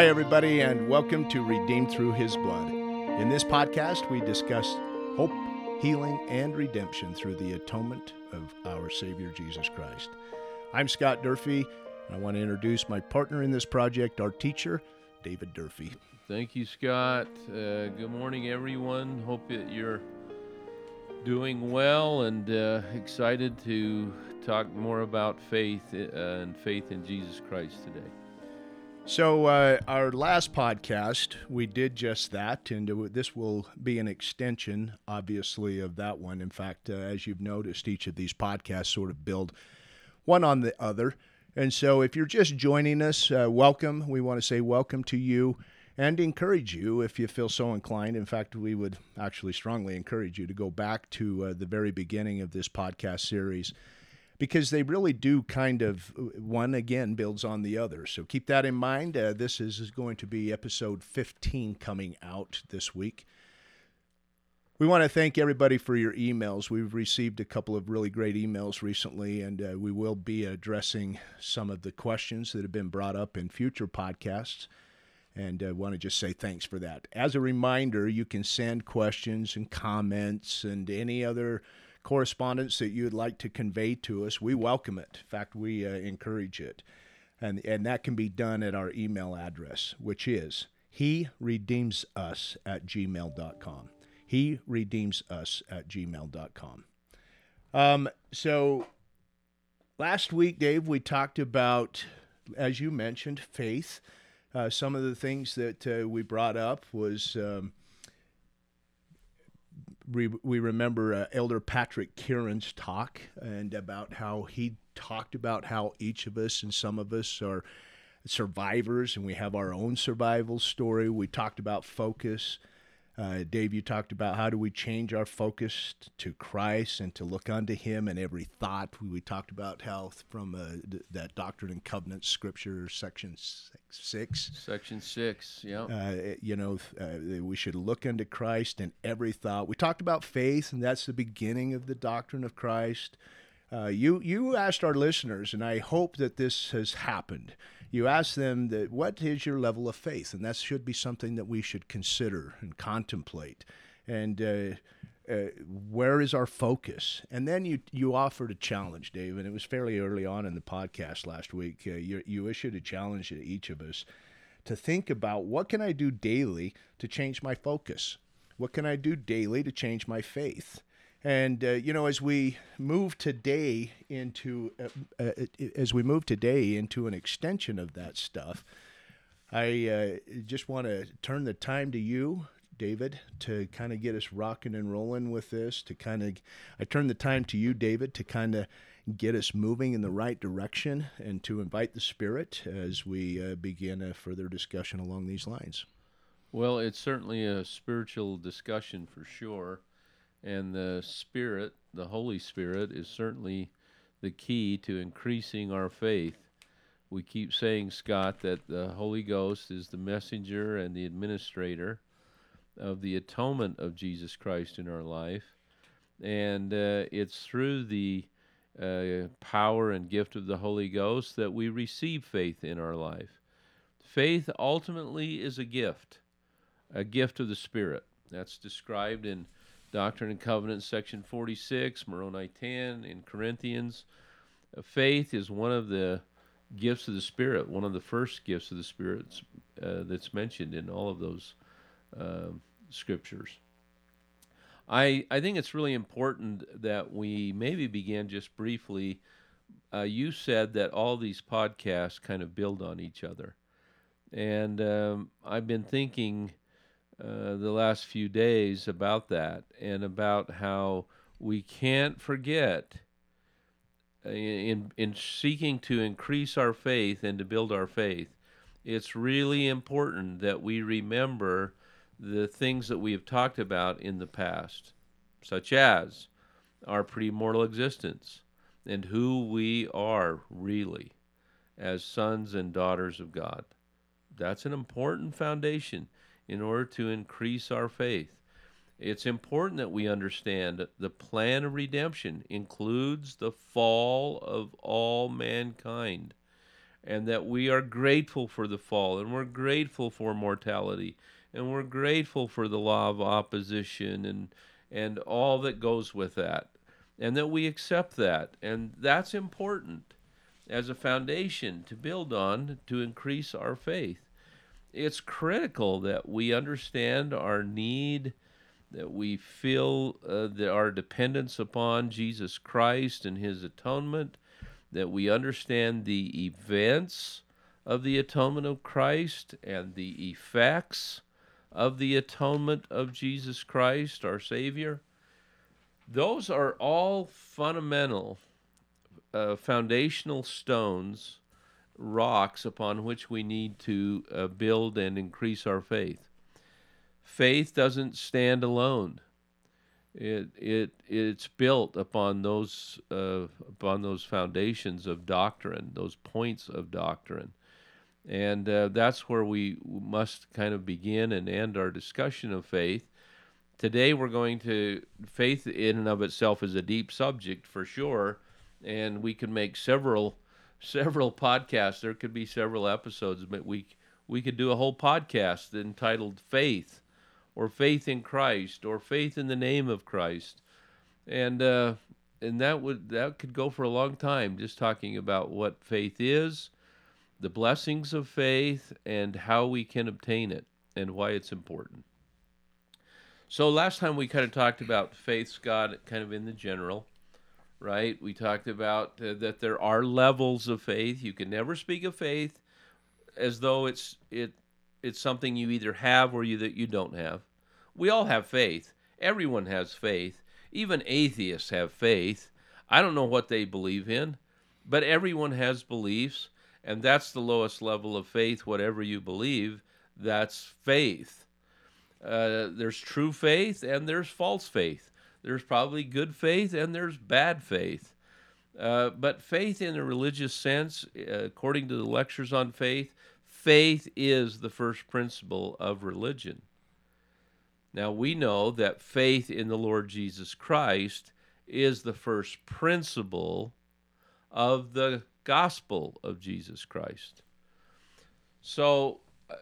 Hi, everybody, and welcome to Redeemed Through His Blood. In this podcast, we discuss hope, healing, and redemption through the atonement of our Savior Jesus Christ. I'm Scott Durfee, and I want to introduce my partner in this project, our teacher, David Durfee. Thank you, Scott. Uh, good morning, everyone. Hope that you're doing well and uh, excited to talk more about faith uh, and faith in Jesus Christ today. So, uh, our last podcast, we did just that, and this will be an extension, obviously, of that one. In fact, uh, as you've noticed, each of these podcasts sort of build one on the other. And so, if you're just joining us, uh, welcome. We want to say welcome to you and encourage you if you feel so inclined. In fact, we would actually strongly encourage you to go back to uh, the very beginning of this podcast series because they really do kind of one again builds on the other. So keep that in mind. Uh, this is, is going to be episode 15 coming out this week. We want to thank everybody for your emails. We've received a couple of really great emails recently, and uh, we will be addressing some of the questions that have been brought up in future podcasts. And I uh, want to just say thanks for that. As a reminder, you can send questions and comments and any other correspondence that you'd like to convey to us, we welcome it. In fact, we uh, encourage it. And, and that can be done at our email address, which is he redeems us at gmail.com. He redeems us at gmail.com. Um, so last week, Dave, we talked about, as you mentioned, faith. Uh, some of the things that uh, we brought up was um, we, we remember uh, Elder Patrick Kearon's talk and about how he talked about how each of us and some of us are survivors and we have our own survival story. We talked about focus uh, Dave, you talked about how do we change our focus to Christ and to look unto Him in every thought. We, we talked about how from uh, that Doctrine and Covenants scripture, section six. Section six, yeah. Uh, you know, uh, we should look unto Christ in every thought. We talked about faith, and that's the beginning of the doctrine of Christ. Uh, you you asked our listeners, and I hope that this has happened you ask them that what is your level of faith, and that should be something that we should consider and contemplate. And uh, uh, where is our focus? And then you you offered a challenge, Dave, and it was fairly early on in the podcast last week. Uh, you, you issued a challenge to each of us to think about what can I do daily to change my focus. What can I do daily to change my faith? And uh, you know, as we move today into uh, uh, as we move today into an extension of that stuff, I uh, just want to turn the time to you, David, to kind of get us rocking and rolling with this. To kind of, I turn the time to you, David, to kind of get us moving in the right direction, and to invite the Spirit as we uh, begin a further discussion along these lines. Well, it's certainly a spiritual discussion for sure and the Spirit, the Holy Spirit, is certainly the key to increasing our faith. We keep saying, Scott, that the Holy Ghost is the messenger and the administrator of the atonement of Jesus Christ in our life. And uh, it's through the uh, power and gift of the Holy Ghost that we receive faith in our life. Faith ultimately is a gift, a gift of the Spirit. That's described in Doctrine and Covenants, section 46, Moroni 10, in Corinthians. Uh, faith is one of the gifts of the Spirit, one of the first gifts of the Spirit uh, that's mentioned in all of those uh, scriptures. I, I think it's really important that we maybe begin just briefly. Uh, you said that all these podcasts kind of build on each other. And um, I've been thinking uh, the last few days about that and about how we can't forget uh, in in seeking to increase our faith and to build our faith it's really important that we remember the things that we have talked about in the past such as our premortal existence and who we are really as sons and daughters of God. That's an important foundation in order to increase our faith. It's important that we understand the plan of redemption includes the fall of all mankind. and that we are grateful for the fall, and we're grateful for mortality, and we're grateful for the law of opposition and and all that goes with that, and that we accept that, and that's important as a foundation to build on to increase our faith. It's critical that we understand our need, that we feel uh, that our dependence upon Jesus Christ and His atonement, that we understand the events of the atonement of Christ and the effects of the atonement of Jesus Christ, our Savior. Those are all fundamental uh, foundational stones, rocks upon which we need to uh, build and increase our faith. Faith doesn't stand alone. It it it's built upon those uh, upon those foundations of doctrine, those points of doctrine, and uh, that's where we must kind of begin and end our discussion of faith. Today we're going to faith in and of itself is a deep subject for sure and we can make several several podcasts. There could be several episodes, but we we could do a whole podcast entitled Faith, or Faith in Christ, or Faith in the Name of Christ, and uh, and that would that could go for a long time, just talking about what faith is, the blessings of faith, and how we can obtain it, and why it's important. So last time we kind of talked about faith's God, kind of in the general right? We talked about uh, that there are levels of faith. You can never speak of faith as though it's it it's something you either have or you that you don't have. We all have faith. Everyone has faith. Even atheists have faith. I don't know what they believe in, but everyone has beliefs, and that's the lowest level of faith. Whatever you believe, that's faith. Uh, there's true faith and there's false faith. There's probably good faith and there's bad faith. Uh, but faith in a religious sense, uh, according to the lectures on faith, faith is the first principle of religion. Now we know that faith in the Lord Jesus Christ is the first principle of the gospel of Jesus Christ. So, uh,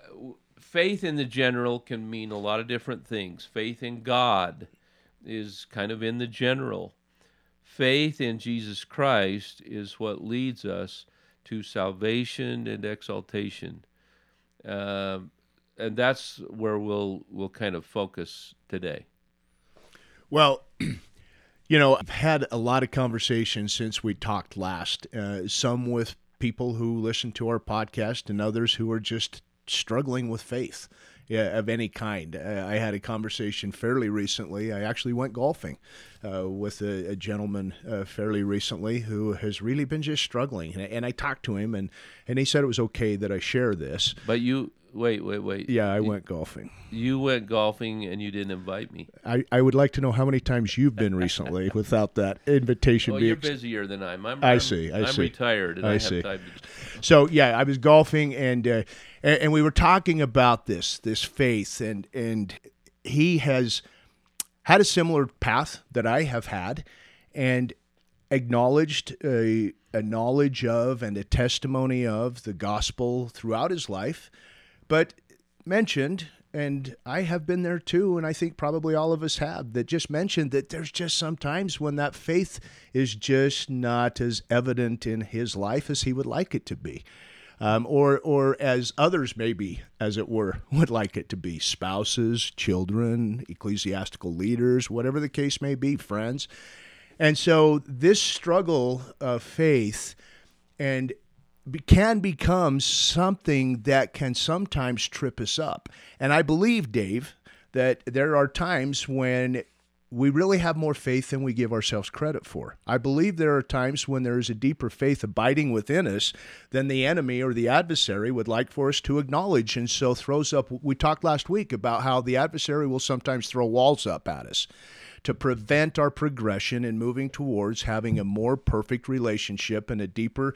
faith in the general can mean a lot of different things. Faith in God, is kind of in the general. Faith in Jesus Christ is what leads us to salvation and exaltation. Uh, and that's where we'll we'll kind of focus today. Well, you know, I've had a lot of conversations since we talked last. Uh, some with people who listen to our podcast, and others who are just struggling with faith of any kind. Uh, I had a conversation fairly recently. I actually went golfing uh, with a, a gentleman uh, fairly recently who has really been just struggling, and, and, I talked to him, and and he said it was okay that I share this. But you wait, wait, wait. Yeah, I you, went golfing. You went golfing and you didn't invite me. I, I would like to know how many times you've been recently without that invitation. Well, you're busier than I'm. I'm I see. I I'm see. retired and I, I see. To... So yeah, I was golfing and, uh, and and we were talking about this this faith and and he has had a similar path that I have had and acknowledged a, a knowledge of and a testimony of the gospel throughout his life but mentioned and I have been there too, and I think probably all of us have, that just mentioned that there's just sometimes when that faith is just not as evident in his life as he would like it to be. Um, or, or as others maybe, as it were, would like it to be spouses, children, ecclesiastical leaders, whatever the case may be, friends. And so this struggle of faith and can become something that can sometimes trip us up. And I believe, Dave, that there are times when we really have more faith than we give ourselves credit for. I believe there are times when there is a deeper faith abiding within us than the enemy or the adversary would like for us to acknowledge. And so throws up, we talked last week about how the adversary will sometimes throw walls up at us to prevent our progression in moving towards having a more perfect relationship and a deeper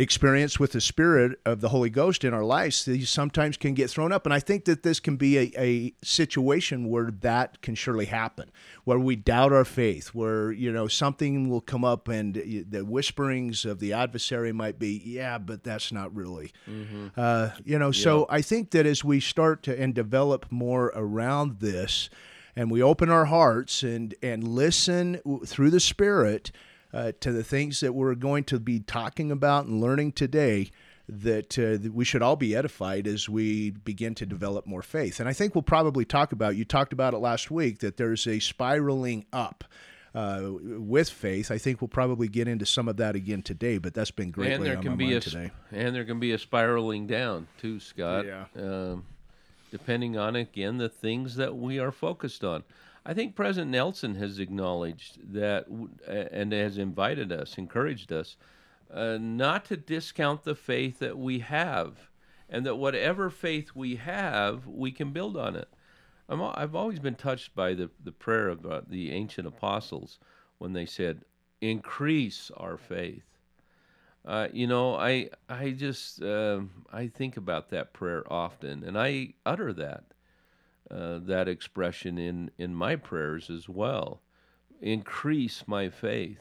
experience with the Spirit of the Holy Ghost in our lives, these sometimes can get thrown up. And I think that this can be a, a situation where that can surely happen, where we doubt our faith, where, you know, something will come up and the whisperings of the adversary might be, yeah, but that's not really. Mm-hmm. Uh, you know, so I think that as we start to and develop more around this, and we open our hearts and and listen through the Spirit, uh, to the things that we're going to be talking about and learning today that, uh, that, we should all be edified as we begin to develop more faith. And I think we'll probably talk about, you talked about it last week, that there's a spiraling up. Uh, with faith, I think we'll probably get into some of that again today. But that's been greatly and there on can my be a, today. And there can be a spiraling down too, Scott. Yeah. Um, depending on again the things that we are focused on. I think President Nelson has acknowledged that and has invited us, encouraged us, uh, not to discount the faith that we have, and that whatever faith we have, we can build on it. i have always been touched by the, the prayer of uh, the ancient apostles when they said, "Increase our faith." Uh, you know, I I just uh, I think about that prayer often, and I utter that uh, that expression in, in my prayers as well. Increase my faith.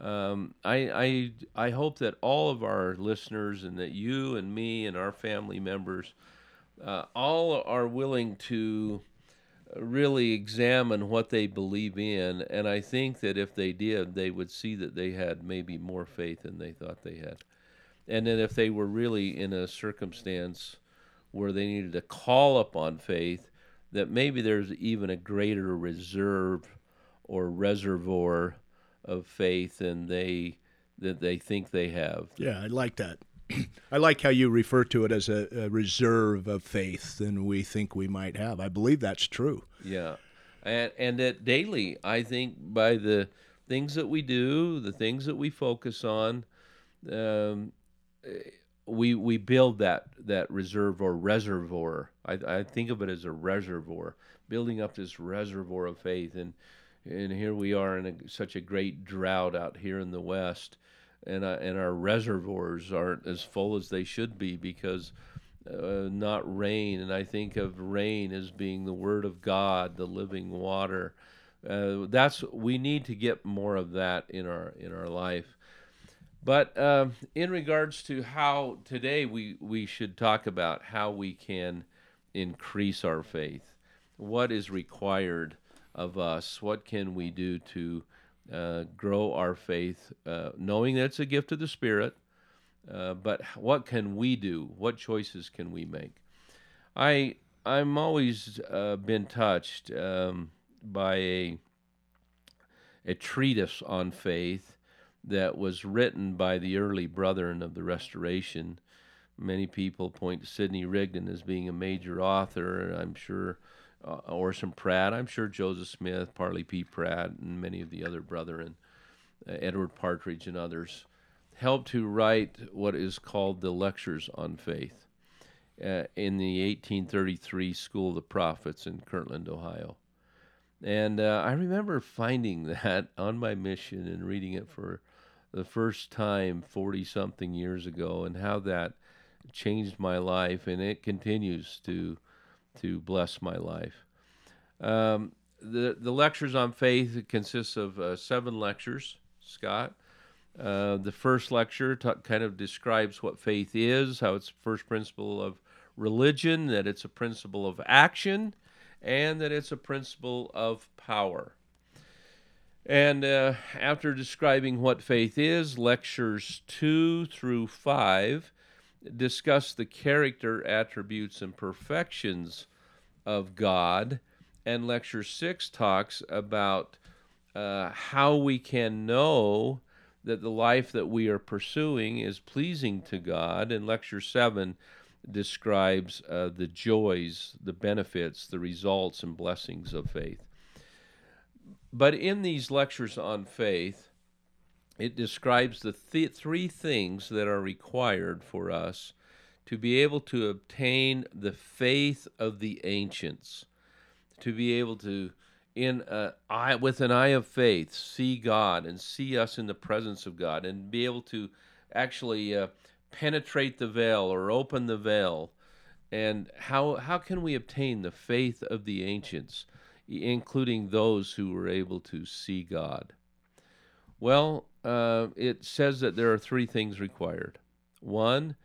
Um, I, I, I hope that all of our listeners and that you and me and our family members uh, all are willing to really examine what they believe in. And I think that if they did, they would see that they had maybe more faith than they thought they had. And then if they were really in a circumstance where they needed to call upon faith, that maybe there's even a greater reserve or reservoir of faith than they that they think they have. Yeah, I like that. I like how you refer to it as a, a, reserve of faith than we think we might have. I believe that's true. Yeah, and and that daily, I think by the things that we do, the things that we focus on, um, we we build that that reserve or reservoir. I, I think of it as a reservoir, building up this reservoir of faith. And and here we are in a, such a great drought out here in the West, and uh, and our reservoirs aren't as full as they should be because uh, not rain. And I think of rain as being the Word of God, the living water. Uh, that's we need to get more of that in our in our life. But um, in regards to how today we, we should talk about how we can increase our faith, what is required of us, what can we do to uh, grow our faith, uh, knowing that it's a gift of the Spirit, uh, but what can we do? What choices can we make? I I'm always uh, been touched um, by a a treatise on faith that was written by the early brethren of the Restoration. Many people point to Sidney Rigdon as being a major author. I'm sure uh, Orson Pratt. I'm sure Joseph Smith, Parley P. Pratt, and many of the other brethren, uh, Edward Partridge, and others, helped to write what is called the Lectures on Faith uh, in the 1833 School of the Prophets in Kirtland, Ohio. And uh, I remember finding that on my mission and reading it for the first time 40 something years ago and how that changed my life and it continues to to bless my life. Um, the the lectures on faith consists of uh, seven lectures, Scott. Uh, the first lecture t- kind of describes what faith is, how it's first principle of religion, that it's a principle of action, and that it's a principle of power. And uh, after describing what faith is, lectures two through five discuss the character, attributes, and perfections of God. And lecture six talks about uh, how we can know that the life that we are pursuing is pleasing to God. And lecture seven describes uh, the joys, the benefits, the results, and blessings of faith. But in these lectures on faith, it describes the th- three things that are required for us to be able to obtain the faith of the ancients, to be able to, in a eye, with an eye of faith, see God and see us in the presence of God, and be able to actually uh, penetrate the veil or open the veil. And how, how can we obtain the faith of the ancients, including those who were able to see God? Well, uh, it says that there are three things required. One,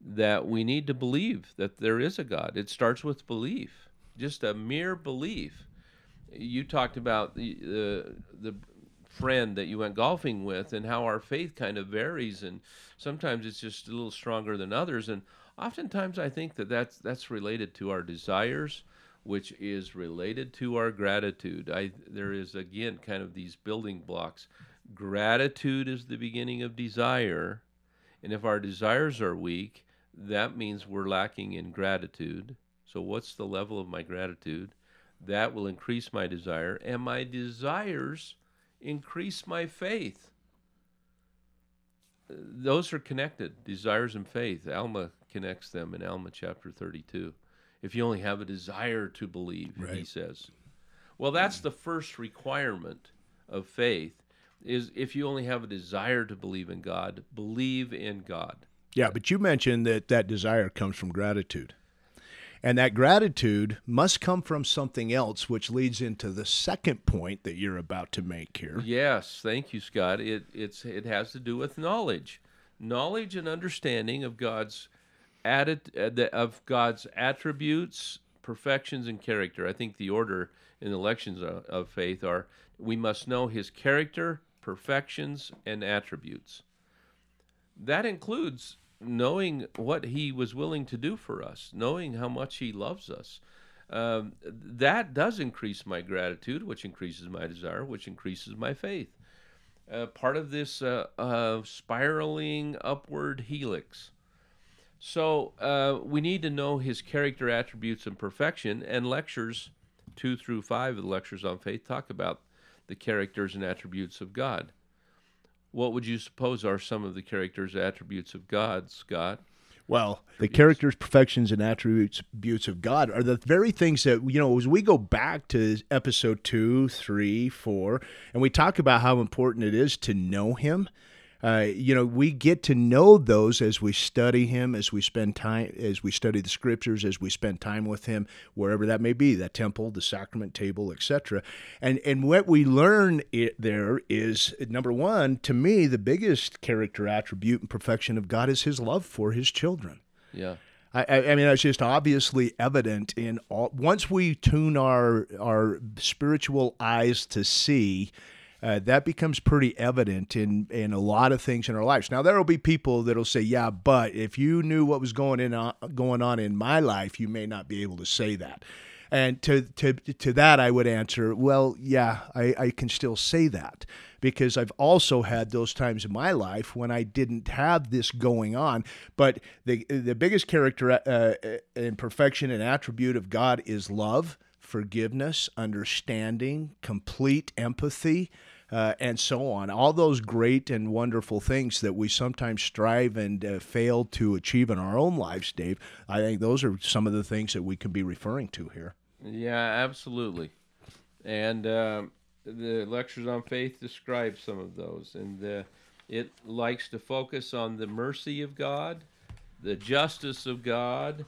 that we need to believe that there is a God. It starts with belief, just a mere belief. You talked about the the friend that you went golfing with and how our faith kind of varies and sometimes it's just a little stronger than others and oftentimes I think that that's that's related to our desires which is related to our gratitude. I there is again kind of these building blocks. Gratitude is the beginning of desire, and if our desires are weak, that means we're lacking in gratitude. So what's the level of my gratitude? That will increase my desire, and my desires increase my faith. Those are connected, desires and faith. Alma connects them in Alma chapter 32. If you only have a desire to believe, right. he says. Well, that's the first requirement of faith is if you only have a desire to believe in God, believe in God. Yeah, but you mentioned that that desire comes from gratitude. And that gratitude must come from something else, which leads into the second point that you're about to make here. Yes, thank you, Scott. It it's it has to do with knowledge, knowledge and understanding of God's uh, of God's attributes, perfections, and character. I think the order in the lectures of, of faith are: we must know His character, perfections, and attributes. That includes knowing what he was willing to do for us, knowing how much he loves us. Um, that does increase my gratitude, which increases my desire, which increases my faith. Uh, part of this uh, uh, spiraling upward helix. So uh, we need to know his character attributes and perfection, and lectures two through five of the lectures on faith talk about the characters and attributes of God what would you suppose are some of the characters attributes of God, Scott? Well, the characters, perfections, and attributes of God are the very things that, you know, as we go back to episode two, three, four, and we talk about how important it is to know Him, uh, you know, we get to know those as we study Him, as we spend time, as we study the Scriptures, as we spend time with Him, wherever that may be, that temple, the sacrament table, etc. And and what we learn it there is number one, to me, the biggest character attribute and perfection of God is His love for His children. Yeah. I, I, mean, it's just obviously evident in all. Once we tune our our spiritual eyes to see uh, that becomes pretty evident in in a lot of things in our lives. Now there will be people that'll say, "Yeah, but if you knew what was going in uh, going on in my life, you may not be able to say that." And to to to that, I would answer, "Well, yeah, I, I can still say that." because I've also had those times in my life when I didn't have this going on. But the the biggest character uh, and perfection and attribute of God is love, forgiveness, understanding, complete empathy uh, and so on. All those great and wonderful things that we sometimes strive and uh, fail to achieve in our own lives, Dave. I think those are some of the things that we can be referring to here. Yeah, absolutely. And uh, the lectures on faith describe some of those, and uh, it likes to focus on the mercy of God, the justice of God,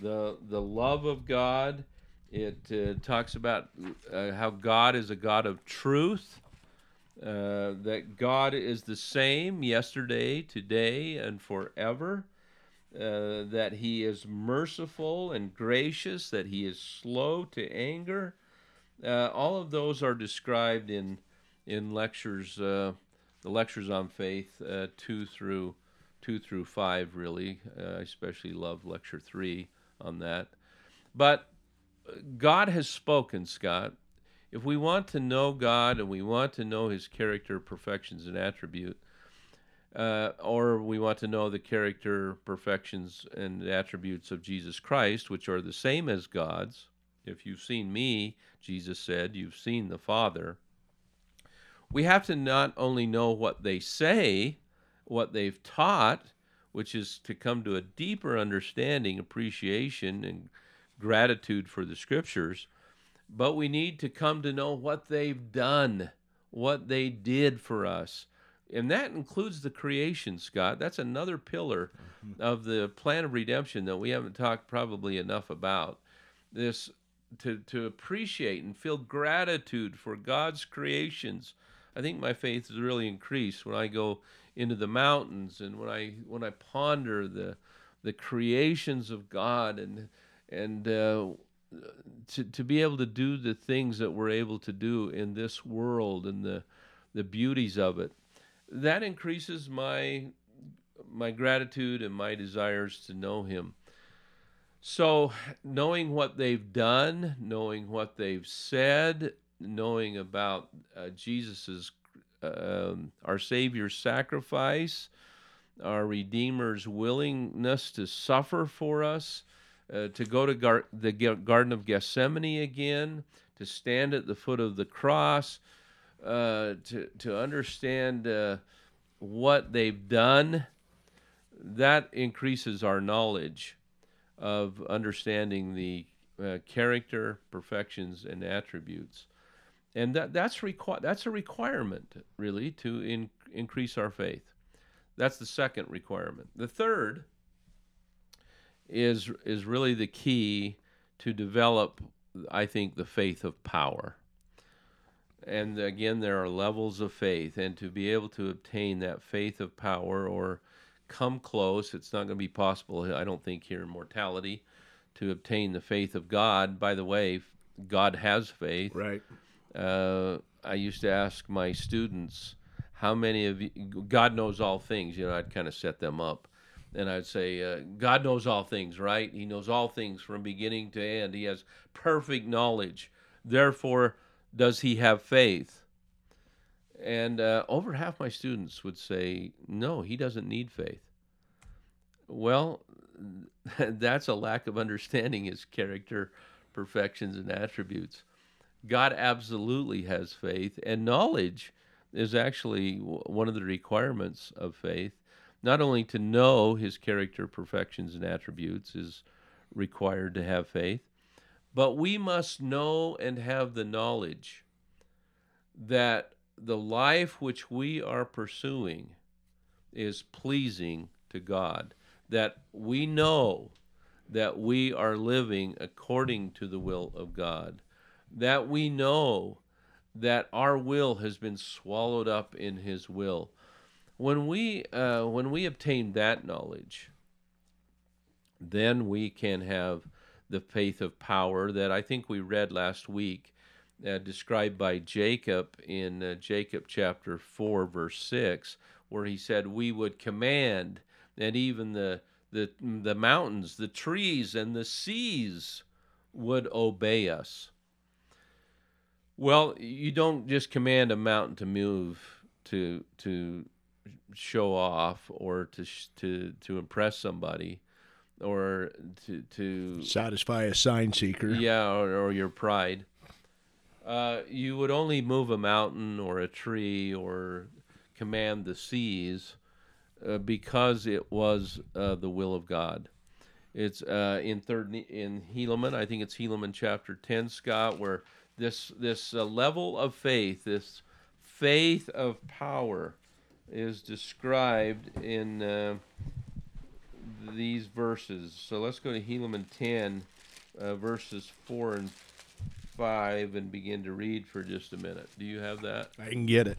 the the love of God. It uh, talks about uh, how God is a God of truth, uh, that God is the same yesterday, today, and forever. Uh, that he is merciful and gracious, that he is slow to anger. Uh, all of those are described in in lectures, uh, the lectures on faith, uh, two through two through five. Really, I especially love lecture three on that. But God has spoken, Scott, if we want to know God and we want to know His character, perfections, and attribute, uh, or we want to know the character, perfections, and attributes of Jesus Christ, which are the same as God's. If you've seen me, Jesus said, you've seen the Father. We have to not only know what they say, what they've taught, which is to come to a deeper understanding, appreciation, and gratitude for the Scriptures but we need to come to know what they've done, what they did for us. and that includes the creation, Scott. That's another pillar of the plan of redemption that we haven't talked probably enough about. This to to appreciate and feel gratitude for God's creations. I think my faith has really increased when I go into the mountains and when I when I ponder the the creations of God and and uh, to to be able to do the things that we're able to do in this world and the the beauties of it that increases my my gratitude and my desires to know him. So knowing what they've done knowing what they've said knowing about uh, jesus's um, our savior's sacrifice our redeemer's willingness to suffer for us uh, to go to gar- the garden of gethsemane again to stand at the foot of the cross uh, to to understand uh, what they've done, that increases our knowledge of understanding the uh, character, perfections, and attributes, and that that's requi- that's a requirement really to in- increase our faith. That's the second requirement. The third is is really the key to develop, I think, the faith of power. And again there are levels of faith and to be able to obtain that faith of power or come close it's not going to be possible i don't think here in mortality to obtain the faith of god. By the way god has faith. Right. Uh, i used to ask my students how many of you god knows all things you know i'd kind of set them up and i'd say uh, god knows all things right he knows all things from beginning to end he has perfect knowledge therefore does he have faith? And uh, over half my students would say, no, he doesn't need faith. Well, that's a lack of understanding his character, perfections, and attributes. God absolutely has faith, and knowledge is actually one of the requirements of faith. Not only to know his character, perfections, and attributes is required to have faith, but we must know and have the knowledge that the life which we are pursuing is pleasing to God, that we know that we are living according to the will of God, that we know that our will has been swallowed up in His will. When we uh, when we obtain that knowledge, then we can have the faith of power that I think we read last week, uh, described by Jacob in uh, Jacob chapter 4, verse 6, where he said, We would command, and even the, the, the mountains, the trees, and the seas would obey us. Well, you don't just command a mountain to move to to show off or to to to impress somebody or to to satisfy a sign seeker. Yeah, or, or your pride. Uh, you would only move a mountain or a tree or command the seas uh, because it was uh, the will of God. It's uh, in third in Helaman. I think it's Helaman chapter ten, Scott, where this this uh, level of faith, this faith of power, is described in uh, these verses. So let's go to Helaman 10, uh, verses 4 and 5, and begin to read for just a minute. Do you have that? I can get it.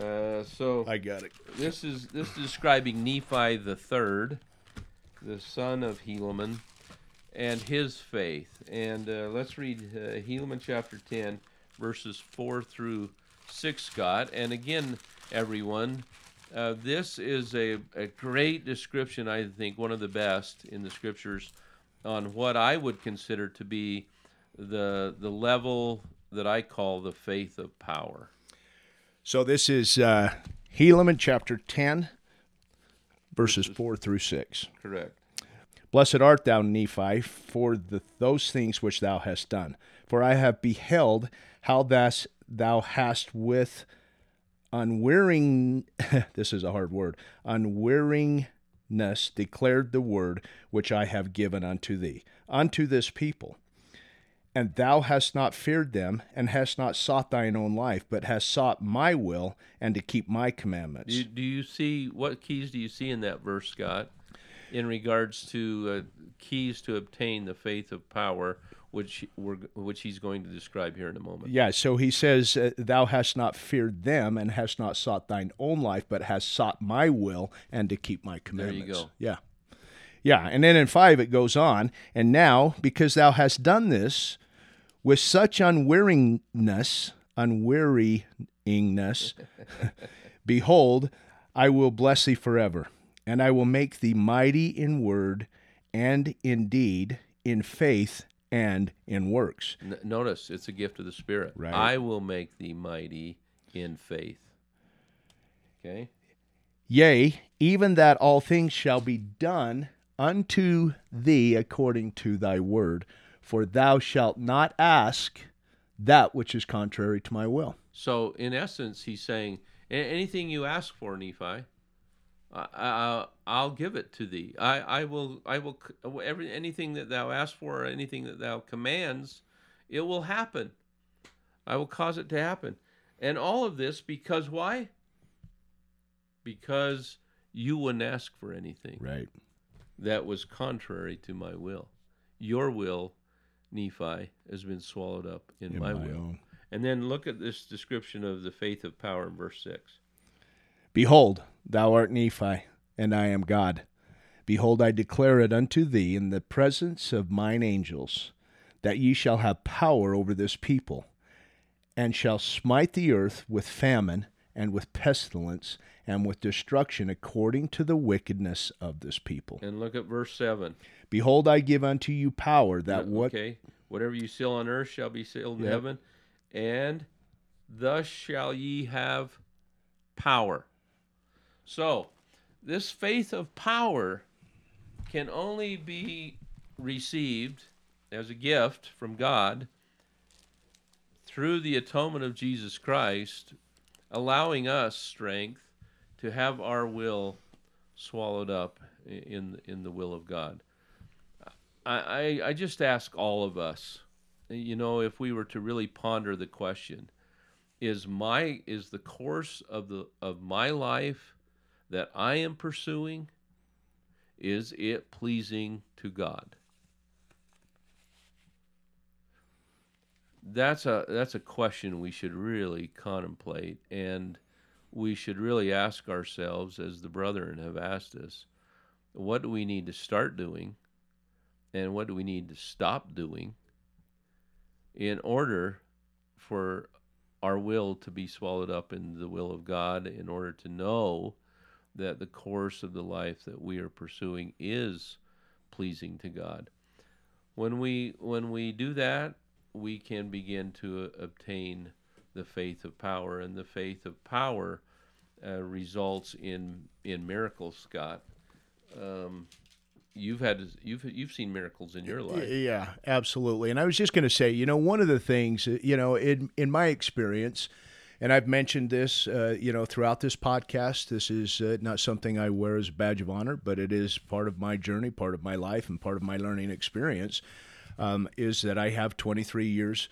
Uh, so I got it. This is this is describing Nephi the third, the son of Helaman, and his faith. And uh, let's read uh, Helaman chapter 10, verses 4 through 6, Scott. And again, everyone, uh, this is a, a great description, I think, one of the best in the scriptures on what I would consider to be the the level that I call the faith of power. So this is uh, Helaman chapter 10, verses 4 through 6. Correct. Blessed art thou, Nephi, for the, those things which thou hast done. For I have beheld how thus thou hast with unwearing this is a hard word unwearingness declared the word which I have given unto thee unto this people and thou hast not feared them, and hast not sought thine own life, but hast sought my will, and to keep my commandments. Do you, do you see what keys do you see in that verse, Scott, in regards to uh, keys to obtain the faith of power, which we're which he's going to describe here in a moment? Yeah, so he says, uh, Thou hast not feared them, and hast not sought thine own life, but hast sought my will, and to keep my commandments." There you go. Yeah. Yeah, and then in five it goes on, and now, because thou hast done this with such unweariness, unwearyingness, behold, I will bless thee forever, and I will make thee mighty in word and in deed, in faith and in works. N- notice it's a gift of the Spirit. Right. I will make thee mighty in faith. Okay. Yea, even that all things shall be done unto thee according to thy word, for thou shalt not ask that which is contrary to my will. So in essence, he's saying, anything you ask for, Nephi, I, I, I'll give it to thee. I, I will, I will, every anything that thou ask for, or anything that thou commands, it will happen. I will cause it to happen, and all of this because why? Because you wouldn't ask for anything Right. that was contrary to my will. Your will, Nephi, has been swallowed up in, my, will. own. And then look at this description of the faith of power in verse 6. Behold, thou art Nephi, and I am God. Behold, I declare it unto thee in the presence of mine angels, that ye shall have power over this people, and shall smite the earth with famine, and with pestilence, and with destruction according to the wickedness of this people. And look at verse 7. Behold, I give unto you power that what Okay. Whatever you seal on earth shall be sealed in Yep. heaven, and thus shall ye have power. So, this faith of power can only be received as a gift from God through the atonement of Jesus Christ, allowing us strength to have our will swallowed up in in the will of God. I, I, I just ask all of us, you know, if we were to really ponder the question, is my is the course of the of my life that I am pursuing, is it pleasing to God? That's a that's a question we should really contemplate and we should really ask ourselves as the brethren have asked us, what do we need to start doing and what do we need to stop doing in order for our will to be swallowed up in the will of God in order to know that the course of the life that we are pursuing is pleasing to God. When we when we do that, we can begin to uh, obtain the faith of power and the faith of power uh, results in in miracles, Scott. Um, you've had you've you've seen miracles in your life. Yeah, absolutely. And I was just going to say, you know, one of the things, uh, you know, in in my experience, and I've mentioned this, uh, you know, throughout this podcast. This is uh, not something I wear as a badge of honor, but it is part of my journey, part of my life, and part of my learning experience. Um, is that I have 23 years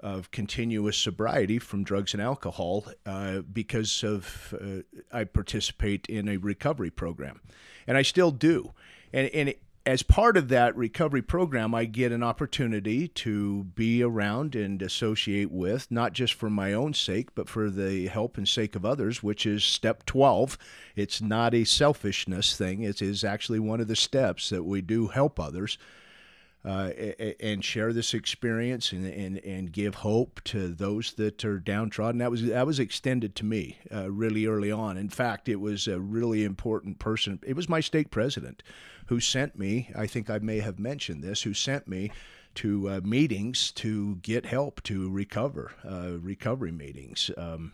of continuous sobriety from drugs and alcohol uh, because of uh, I participate in a recovery program, and I still do. And and as part of that recovery program, I get an opportunity to be around and associate with, not just for my own sake, but for the help and sake of others, which is step 12. It's not a selfishness thing, it is actually one of the steps that we do help others uh, and share this experience and, and, and give hope to those that are downtrodden. That was that was extended to me uh, really early on. In fact, it was a really important person. It was my stake president who sent me. I think I may have mentioned this. Who sent me to uh, meetings to get help to recover, uh, recovery meetings. Um,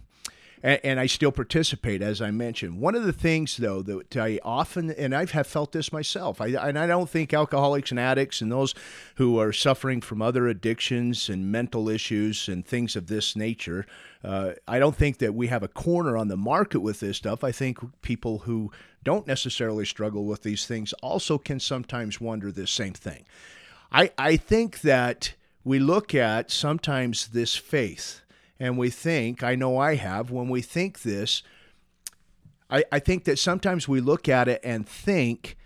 and, and I still participate, as I mentioned. One of the things, though, that I often, and I have felt this myself, I, and I don't think alcoholics and addicts and those who are suffering from other addictions and mental issues and things of this nature, uh, I don't think that we have a corner on the market with this stuff. I think people who don't necessarily struggle with these things also can sometimes wonder this same thing. I, I think that we look at sometimes this faith and we think, I know I have, when we think this, I, I think that sometimes we look at it and think,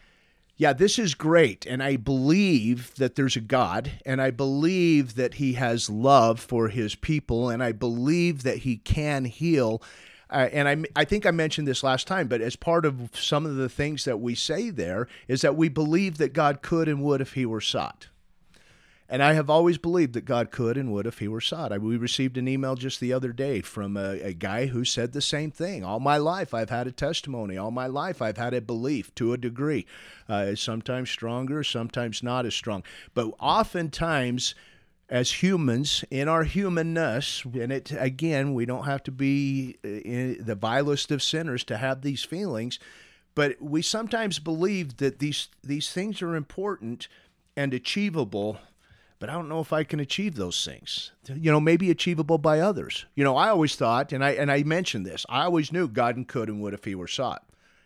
yeah, this is great. And I believe that there's a God, and I believe that He has love for His people, and I believe that He can heal. Uh, and I, I think I mentioned this last time, but as part of some of the things that we say there is that we believe that God could and would if He were sought. And I have always believed that God could and would if he were sought. I, we received an email just the other day from a, a, guy who said the same thing. All my life, I've had a testimony. All my life, I've had a belief to a degree. Uh, sometimes stronger, sometimes not as strong. But oftentimes, as humans, in our humanness, and it again, we don't have to be uh, the vilest of sinners to have these feelings, but we sometimes believe that these these things are important and achievable but I don't know if I can achieve those things. You know, maybe achievable by others. You know, I always thought, and I and I mentioned this, I always knew God could and would if he were sought.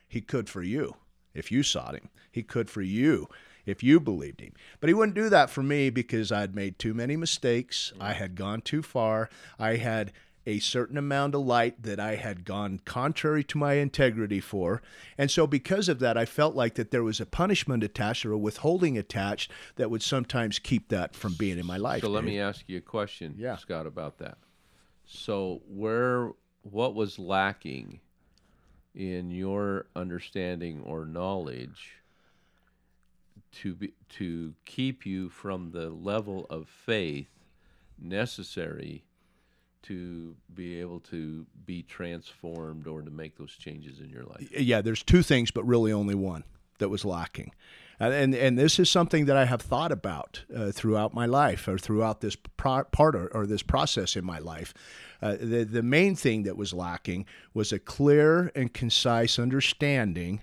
He could for you if you sought him. He could for you if you believed him. But he wouldn't do that for me because I'd made too many mistakes. I had gone too far. I had a certain amount of light that I had gone contrary to my integrity for. And so because of that, I felt like that there was a punishment attached or a withholding attached that would sometimes keep that from being in my life. So let me ask you a question, yeah. Scott, about that. So where what was lacking in your understanding or knowledge to be, to keep you from the level of faith necessary to be able to be transformed or to make those changes in your life? Yeah, there's two things, but really only one that was lacking. And, and this is something that I have thought about uh, throughout my life or throughout this pro- part or, or, this process in my life. Uh, the, the main thing that was lacking was a clear and concise understanding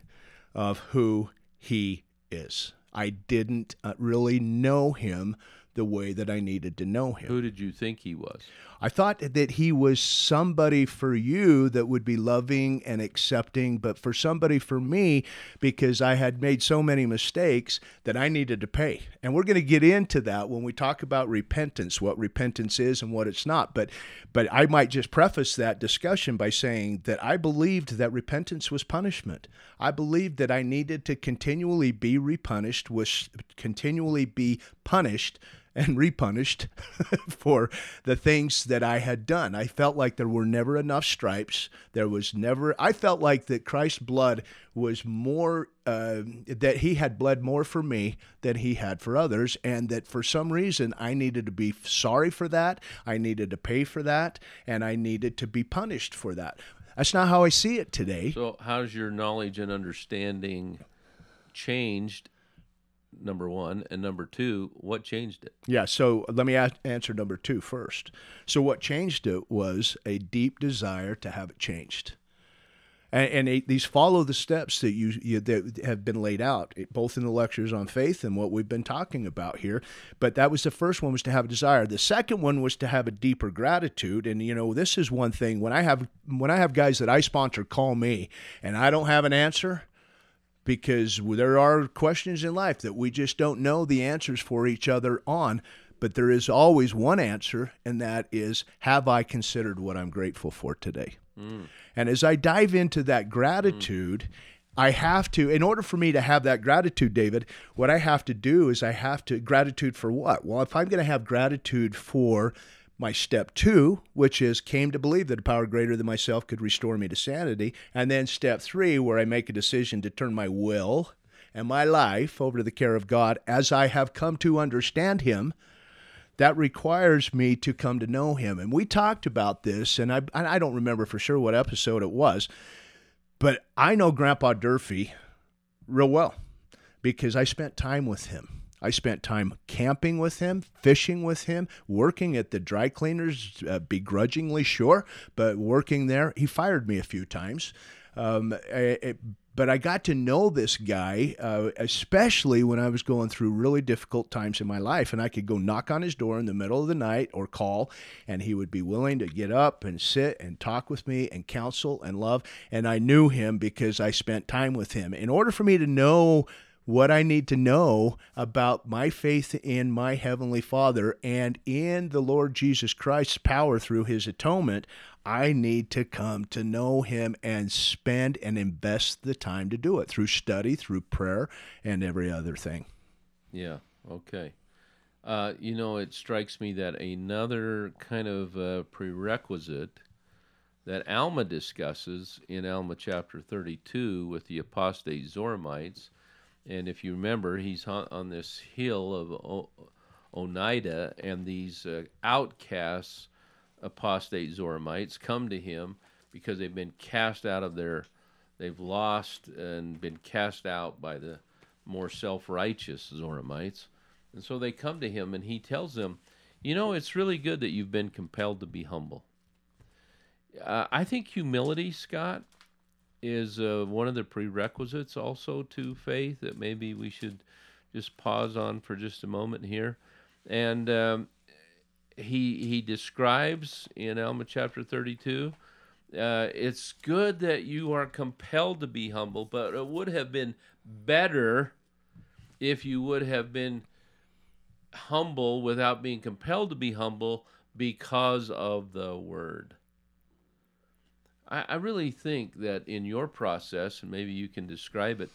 of who he is. I didn't uh, really know him the way that I needed to know him. Who did you think he was? I thought that he was somebody for you that would be loving and accepting, but for somebody for me, because I had made so many mistakes that I needed to pay. And we're going to get into that when we talk about repentance, what repentance is and what it's not. But but I might just preface that discussion by saying that I believed that repentance was punishment. I believed that I needed to continually be repunished, was continually be punished and repunished for the things that I had done. I felt like there were never enough stripes. There was never, I felt like that Christ's blood was more, uh, that he had bled more for me than he had for others. And that for some reason I needed to be sorry for that. I needed to pay for that. And I needed to be punished for that. That's not how I see it today. So, how's your knowledge and understanding changed number one and number two what changed it? Yeah so let me answer number two first. So what changed it was a deep desire to have it changed. And, and it, these follow the steps that you, you, that have been laid out both in the lectures on faith and what we've been talking about here. But that was the first one was to have a desire. The second one was to have a deeper gratitude. And you know this is one thing when i have when i have guys that i sponsor call me and i don't have an answer because there are questions in life that we just don't know the answers for each other on. But there is always one answer, and that is Have I considered what I'm grateful for today? Mm. And as I dive into that gratitude, mm. I have to, in order for me to have that gratitude, David, what I have to do is I have to, gratitude for what? Well, if I'm going to have gratitude for my step two, which is came to believe that a power greater than myself could restore me to sanity. And then step three, where I make a decision to turn my will and my life over to the care of God as I have come to understand Him. That requires me to come to know Him. And we talked about this, and I, I don't remember for sure what episode it was, but I know Grandpa Durfee real well because I spent time with him. I spent time camping with him, fishing with him, working at the dry cleaners, uh, begrudgingly, sure, but working there. He fired me a few times. Um, but I got to know this guy, uh, especially when I was going through really difficult times in my life. And I could go knock on his door in the middle of the night or call, and he would be willing to get up and sit and talk with me and counsel and love. And I knew him because I spent time with him. In order for me to know what I need to know about my faith in my Heavenly Father and in the Lord Jesus Christ's power through His atonement, I need to come to know Him and spend and invest the time to do it through study, through prayer, and every other thing. Yeah, okay. Uh, you know, it strikes me that another kind of uh, prerequisite that Alma discusses in Alma chapter 32 with the apostate Zoramites and if you remember, he's on, this hill of Onidah, and these uh, outcasts, apostate Zoramites, come to him because they've been cast out of their, they've lost and been cast out by the more self righteous Zoramites. And so they come to him, and he tells them, You know, it's really good that you've been compelled to be humble. Uh, I think humility, Scott, is uh, one of the prerequisites also to faith that maybe we should just pause on for just a moment here. And um, he he describes in Alma chapter 32 uh, it's good that you are compelled to be humble, but it would have been better if you would have been humble without being compelled to be humble because of the word. I, I really think that in your process, and maybe you can describe it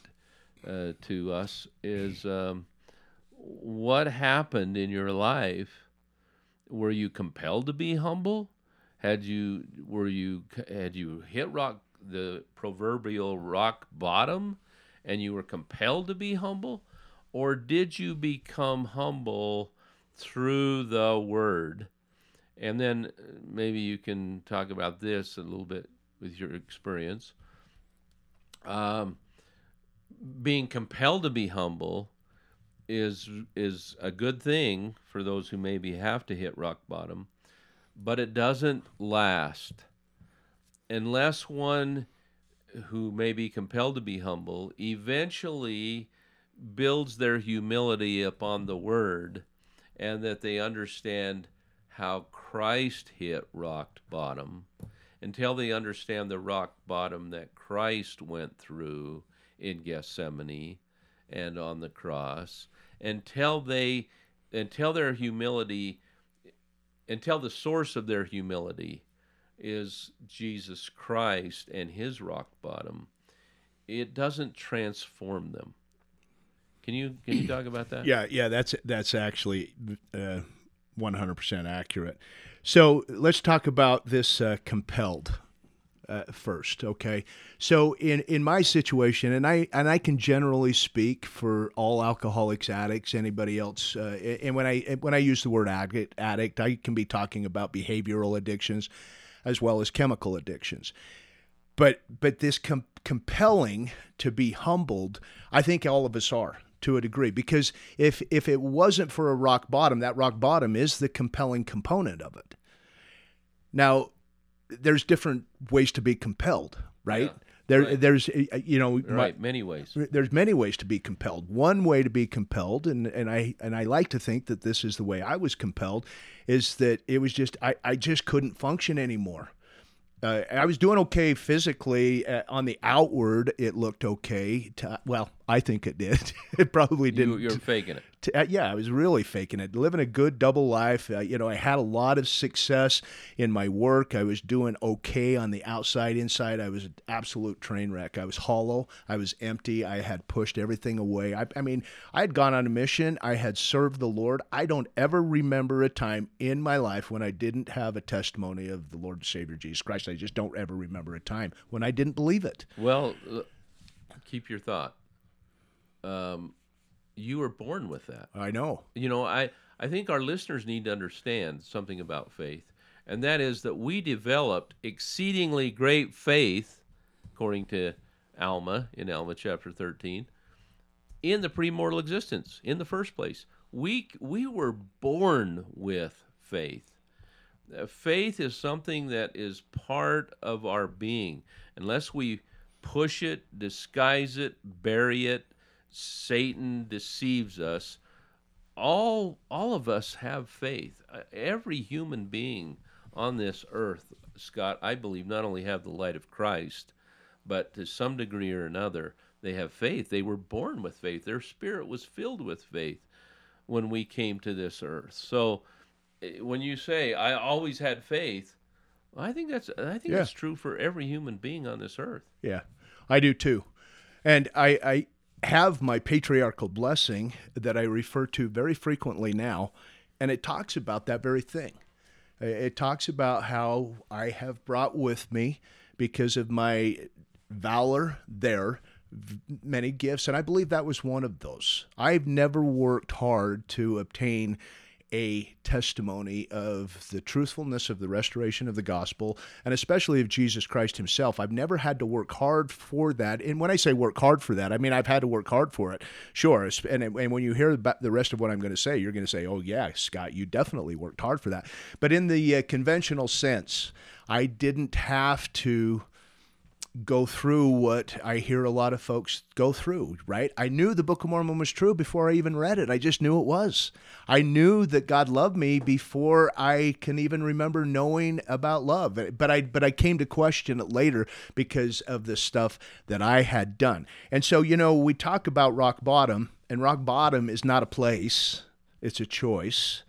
uh, to us, is um, what happened in your life. Were you compelled to be humble? Had you were you had you hit rock the proverbial rock bottom, and you were compelled to be humble, or did you become humble through the word? And then uh, maybe you can talk about this a little bit with your experience. Um, being compelled to be humble is is a good thing for those who maybe have to hit rock bottom, but it doesn't last unless one who may be compelled to be humble eventually builds their humility upon the word and that they understand how Christ hit rock bottom until they understand the rock bottom that Christ went through in Gethsemane and on the cross, until they until their humility until the source of their humility is Jesus Christ and his rock bottom, it doesn't transform them. Can you can you talk about that? Yeah, yeah, that's that's actually uh, 100% accurate. So let's talk about this uh, compelled uh, first, okay? So in in my situation, and I and I can generally speak for all alcoholics, addicts, anybody else. Uh, and when I when I use the word addict, addict, I can be talking about behavioral addictions, as well as chemical addictions. But but this com- compelling to be humbled, I think all of us are to a degree. Because if if it wasn't for a rock bottom that rock bottom is the compelling component of it. Now there's different ways to be compelled right? Yeah, there right. there's uh, you know right my, many ways. There's many ways to be compelled. One way to be compelled and and I and I like to think that this is the way I was compelled is that it was just I I just couldn't function anymore uh, I was doing okay physically. Uh, on the outward, it looked okay. To, well, I think it did. it probably didn't. You, are faking it to, uh, yeah, I was really faking it, living a good double life. Uh, you know, I had a lot of success in my work. I was doing okay on the outside. Inside, I was an absolute train wreck. I was hollow. I was empty. I had pushed everything away. I, I mean, I had gone on a mission. I had served the Lord. I don't ever remember a time in my life when I didn't have a testimony of the Lord and Savior Jesus Christ. I just don't ever remember a time when I didn't believe it. Well, keep your thought. Um, you were born with that. I know. You know, I I think our listeners need to understand something about faith, and that is that we developed exceedingly great faith, according to Alma in Alma chapter 13, in the premortal existence in the first place. We we were born with faith. Uh, faith is something that is part of our being. Unless we push it, disguise it, bury it, Satan deceives us, all all of us have faith. Uh, every human being on this earth, Scott, I believe, not only have the light of Christ, but to some degree or another, they have faith. They were born with faith. Their spirit was filled with faith when we came to this earth. So eh, when you say I always had faith, I think that's I think Yeah. that's true for every human being on this earth. Yeah, I do too. And I, I have my patriarchal blessing that I refer to very frequently now, and it talks about that very thing. It talks about how I have brought with me, because of my valor there, many gifts, and I believe that was one of those. I've never worked hard to obtain a testimony of the truthfulness of the restoration of the gospel and especially of Jesus Christ himself. I've never had to work hard for that. And when I say work hard for that, I mean I've had to work hard for it. Sure. And, and when you hear the rest of what I'm going to say, you're going to say, oh, yeah, Scott, you definitely worked hard for that. But in the uh, conventional sense, I didn't have to go through what I hear a lot of folks go through, right? I knew the Book of Mormon was true before I even read it. I just knew it was. I knew that God loved me before I can even remember knowing about love. But I but I came to question it later because of the stuff that I had done. And so, you know, we talk about rock bottom, and rock bottom is not a place, it's a choice.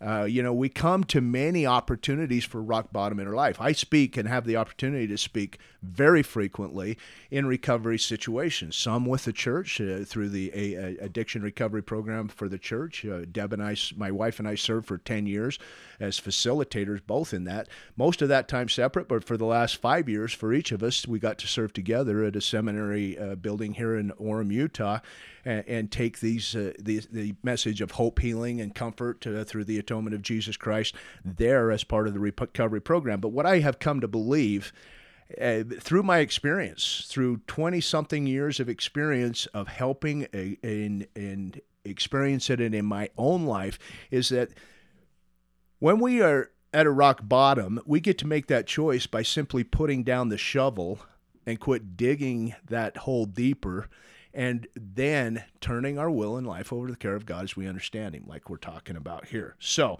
Uh, you know, we come to many opportunities for rock bottom in our life. I speak and have the opportunity to speak very frequently in recovery situations. Some with the church uh, through the a, a addiction recovery program for the church. Uh, Deb and I, my wife and I, served for ten years as facilitators, both in that. Most of that time separate, but for the last five years, for each of us, we got to serve together at a seminary uh, building here in Orem, Utah and, and take these uh, the the message of hope, healing, and comfort uh, through the atonement of Jesus Christ there as part of the recovery program. But what I have come to believe. Uh, through my experience, through 20 something years of experience of helping a, and, and experiencing it in my own life, is that when we are at a rock bottom, we get to make that choice by simply putting down the shovel and quit digging that hole deeper and then turning our will and life over to the care of God as we understand Him, like we're talking about here. So,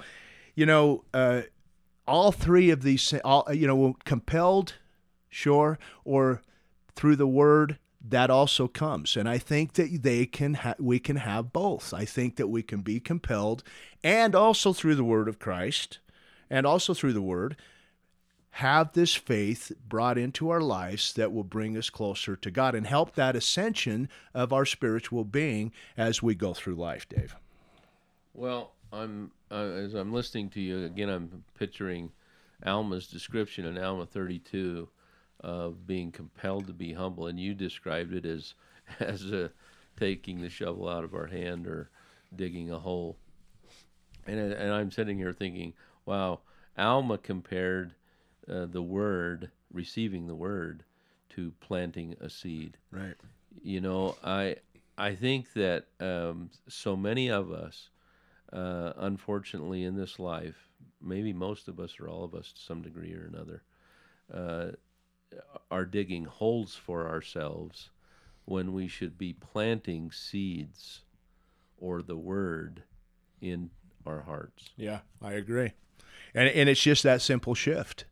you know, uh, all three of these, all you know, compelled, sure, or through the Word, that also comes, and I think that they can, ha- we can have both. I think that we can be compelled, and also through the Word of Christ, and also through the Word, have this faith brought into our lives that will bring us closer to God and help that ascension of our spiritual being as we go through life, Dave. Well, I'm uh, as I'm listening to you again. I'm picturing Alma's description in Alma 32 of being compelled to be humble, and you described it as as a, taking the shovel out of our hand or digging a hole. And and I'm sitting here thinking, wow, Alma compared uh, the word, receiving the word, to planting a seed Right. you know i i think that um, so many of us uh, unfortunately in this life maybe most of us or all of us to some degree or another uh, are digging holes for ourselves when we should be planting seeds or the word in our hearts Yeah, I agree. And and it's just that simple shift.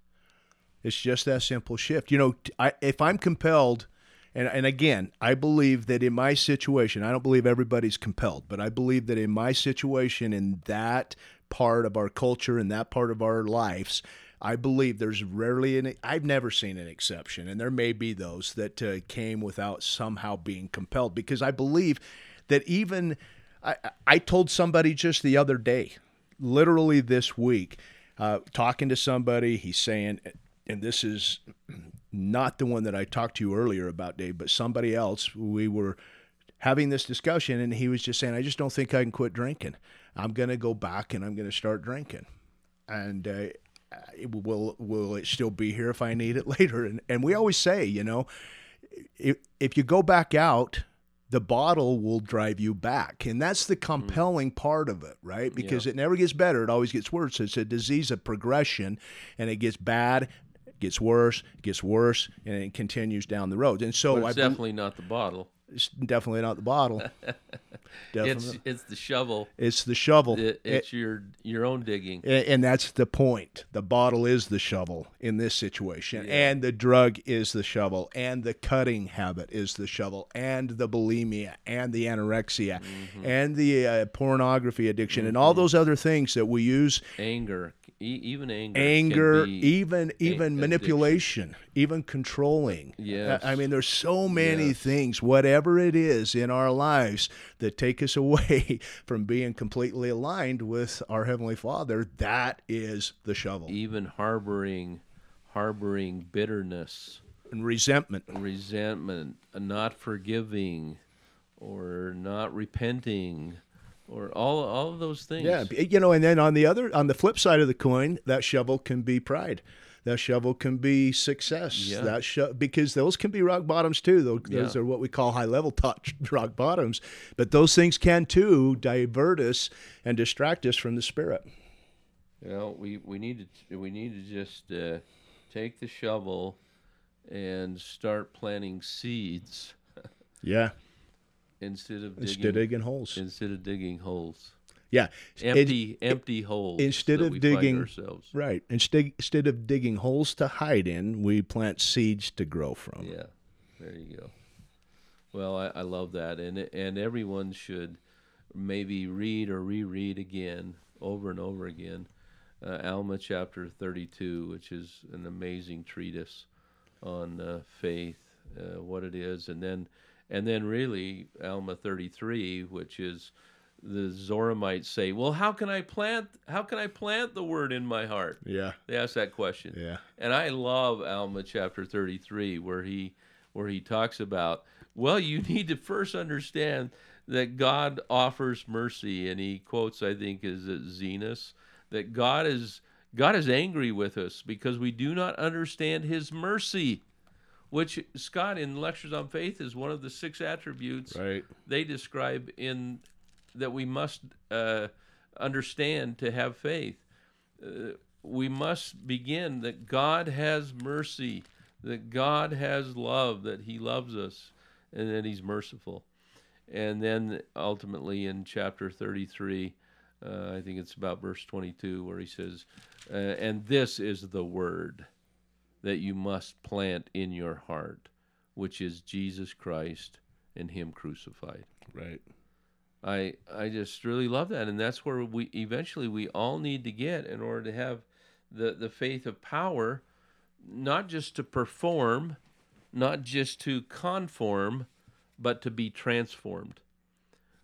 It's just that simple shift. You know, I, if I'm compelled, and and again, I believe that in my situation, I don't believe everybody's compelled, but I believe that in my situation, in that part of our culture, in that part of our lives. I believe there's rarely an. I've never seen an exception, and there may be those that uh, came without somehow being compelled. Because I believe that even I, I told somebody just the other day, literally this week, uh, talking to somebody, he's saying, and this is not the one that I talked to you earlier about, Dave, but somebody else. We were having this discussion, and he was just saying, I just don't think I can quit drinking. I'm going to go back and I'm going to start drinking. And, uh, it will will it still be here if I need it later? And and we always say, you know, if if you go back out, the bottle will drive you back, and that's the compelling part of it, right? Because it never gets better; it always gets worse. It's a disease of progression, and it gets bad, gets worse, gets worse, and it continues down the road. And so I it's bel- definitely not the bottle it's definitely not the bottle. It's it's the shovel. It's the shovel. It, it's your your own digging. And that's the point. The bottle is the shovel in this situation, Yeah. and the drug is the shovel, and the cutting habit is the shovel, and the bulimia, and the anorexia, Mm-hmm. and the uh, pornography addiction, and all those other things that we use Anger, e- even anger. anger, even even addiction. manipulation, even controlling. Yes. I mean, there's so many things, whatever it is in our lives that take us away from being completely aligned with our heavenly Father. That is the shovel even harboring harboring bitterness, and resentment. resentment, not forgiving, or not repenting, or all all of those things. Yeah, you know, and then on the other, on the flip side of the coin, that shovel can be pride. That shovel can be success. Yeah. That sho- because those can be rock bottoms too. Those, those Yeah. are what we call high level touch rock bottoms. But those things can too divert us and distract us from the spirit. You know, we we need to we need to just uh, take the shovel and start planting seeds Yeah, instead of digging instead of digging holes. instead of digging holes. Yeah, Empty empty holes. instead of digging- ourselves. right. Instead instead of digging holes to hide in, we plant seeds to grow from. Yeah, there you go. Well, I, I love that, and and everyone should maybe read or reread again, over and over again, uh, Alma chapter thirty-two, which is an amazing treatise on uh, faith, uh, what it is, and then and then really Alma thirty-three, which is the Zoramites say, well, how can I plant? How can I plant the word in my heart? Yeah, They ask that question. yeah, And I love Alma chapter 33 where he where he talks about well you need to first understand that God offers mercy and he quotes I think is it Zenos that God is God is angry with us because we do not understand his mercy which Scott in lectures on faith is one of the six attributes right. they describe in that we must uh, understand to have faith. Uh, we must begin that God has mercy, that God has love, that He loves us, and that He's merciful. And then ultimately in chapter 33, uh, I think it's about verse 22, where He says, uh, And this is the word that you must plant in your heart, which is Jesus Christ and Him crucified. Right. I I just really love that, and that's where we eventually we all need to get in order to have the the faith of power, not just to perform, not just to conform, but to be transformed.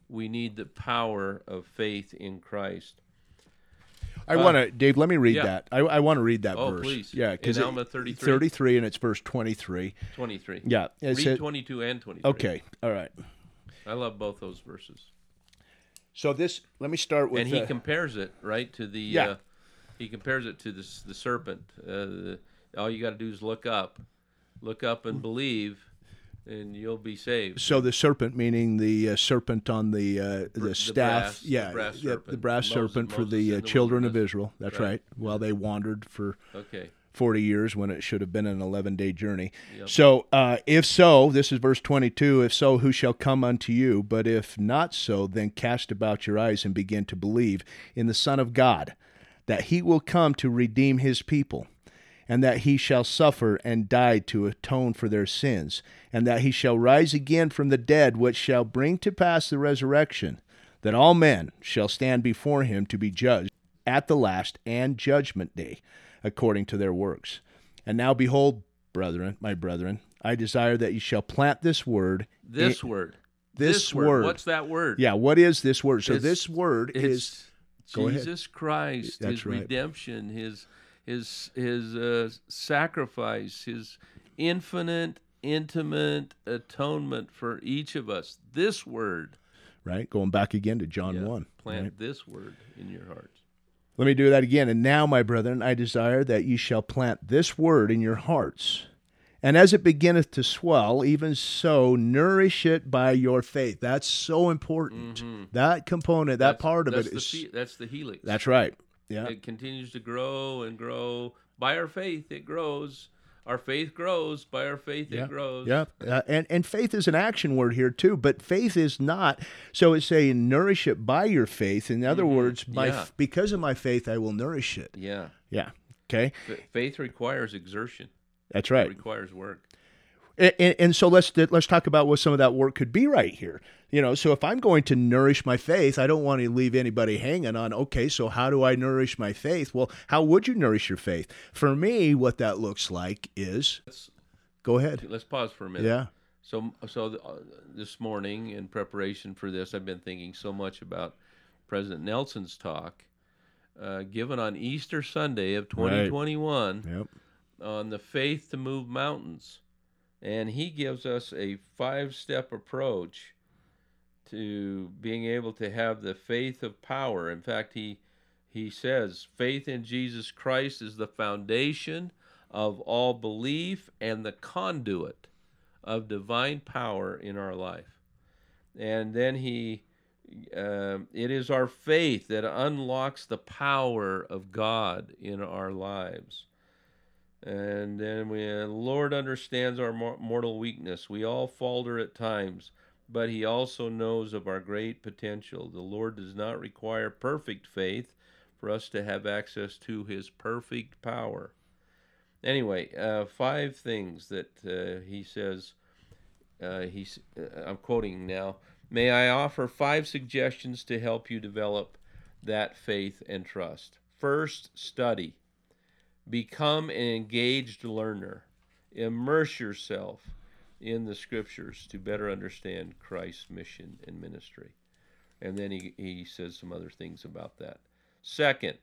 We need the power of faith in Christ. I Uh, want to, Dave. Let me read yeah. that. I, I want to read that Oh, verse. please. Yeah, because Alma 33? thirty-three, and it's verse twenty-three. Twenty three. Yeah, it Read said- twenty two and twenty three. Okay, all right. I love both those verses. So this, let me start with. and he uh, compares it right to the Yeah. uh, he compares it to this the serpent uh, the, all you got to do is look up look up and believe and you'll be saved so the serpent, meaning the uh, serpent on the uh, the, the staff, brass- the yeah, brass yeah, the serpent. brass Moses- serpent for Moses the uh, the children of. Israel. That's Right. right. While they wandered for okay 40 years when it should have been an 11 day journey. Yep. So, uh, if so, this is verse 22 if so, who shall come unto you? But if not so, then cast about your eyes and begin to believe in the Son of God, that he will come to redeem his people, and that he shall suffer and die to atone for their sins, and that he shall rise again from the dead, which shall bring to pass the resurrection, that all men shall stand before him to be judged at the last and judgment day according to their works. And now behold, brethren, my brethren, I desire that you shall plant this word. this in- word this word. what's that word Yeah, what is this word? So It's- this word is it's Go ahead. jesus christ That's his right. redemption his his his uh, sacrifice his infinite intimate atonement for each of us this word right. Going back again to John Yeah, one. plant right? this word in your hearts Let me do that again. And now, my brethren, I desire that ye shall plant this word in your hearts. And as it beginneth to swell, even so nourish it by your faith. That's so important. That component, that Mm-hmm. That's- part of it the is. that's the helix. That's right. Yeah. It continues to grow and grow by our faith. It grows our faith grows. By our faith, Yeah. it grows. Yeah, uh, and and faith is an action word here too, but faith is not. So it's saying nourish it by your faith. In other words, by Mm-hmm. Yeah. because of my faith, I will nourish it. Yeah. Yeah. Okay, F- faith requires exertion. that's right. It right. requires work. And, and, so let's let's talk about what some of that work could be right here. You know, so if I'm going to nourish my faith, I don't want to leave anybody hanging on. Okay, so how do I nourish my faith? Well, how would you nourish your faith? For me, what that looks like is Let's go ahead. let's pause for a minute. Yeah. So, so th- uh, this morning, in preparation for this, I've been thinking so much about President Nelson's talk, uh, given on Easter Sunday of 2021, Yep. on the faith to move mountains, and he gives us a five-step approach to being able to have the faith of power. In fact, he he says faith in Jesus Christ is the foundation of all belief and the conduit of divine power in our life. And then he, um, it is our faith that unlocks the power of God in our lives. And then we, Lord understands our mortal weakness. We all falter at times, but He also knows of our great potential. The Lord does not require perfect faith for us to have access to His perfect power. Anyway, uh, five things that uh, He says. Uh, he's, uh, I'm quoting now. May I offer five suggestions to help you develop that faith and trust. First, study. Become an engaged learner. Immerse yourself in the scriptures to better understand Christ's mission and ministry. And then he, he says some other things about that. Second,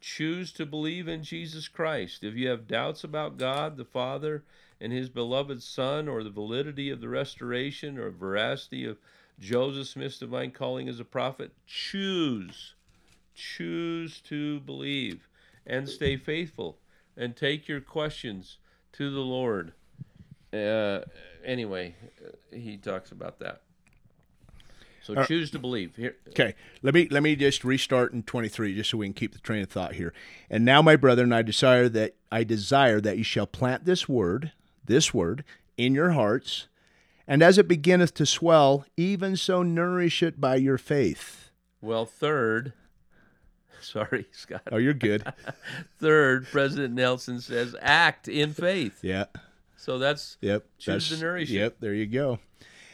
choose to believe in Jesus Christ. If you have doubts about God the Father and his beloved Son, or the validity of the restoration or veracity of Joseph Smith's divine calling as a prophet, choose. Choose to believe and stay faithful and take your questions to the Lord. Uh, anyway, uh, he talks about that. So choose to believe. Here, Okay, let me let me just restart in 23 just so we can keep the train of thought here. And now my brethren, I desire that I desire that you shall plant this word, this word in your hearts, and as it beginneth to swell, even so nourish it by your faith. well, third, sorry, Scott. Oh, you're good. Third, President Nelson says, act in faith. yeah. So that's Yep. Choose to that's- it. Yep, there you go.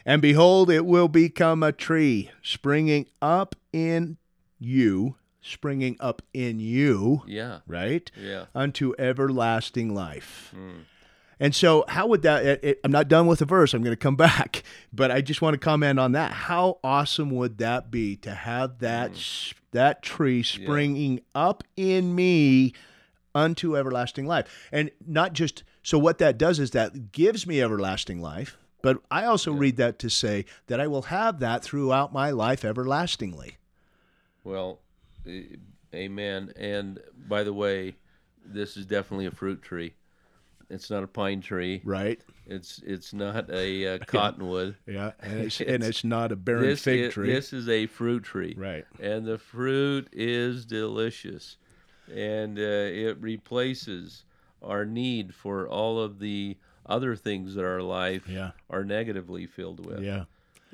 And behold, it will become a tree springing up in you, springing up in you, yeah, right? yeah. Unto everlasting life. Mm. And so, how would that? It, it- I'm not done with the verse. I'm going to come back, but I just want to comment on that. How awesome would that be to have that mm. s that tree springing up in me unto everlasting life, and not just so. What that does is that gives me everlasting life. But I also read that to say that I will have that throughout my life everlastingly. Well, amen. And by the way, this is definitely a fruit tree. It's not a pine tree. Right? It's it's not a uh, cottonwood. Yeah, and it's, and it's not a barren This fig tree. this is a fruit tree. Right. And the fruit is delicious, and uh, it replaces our need for all of the other things that our life Yeah. are negatively filled with. Yeah.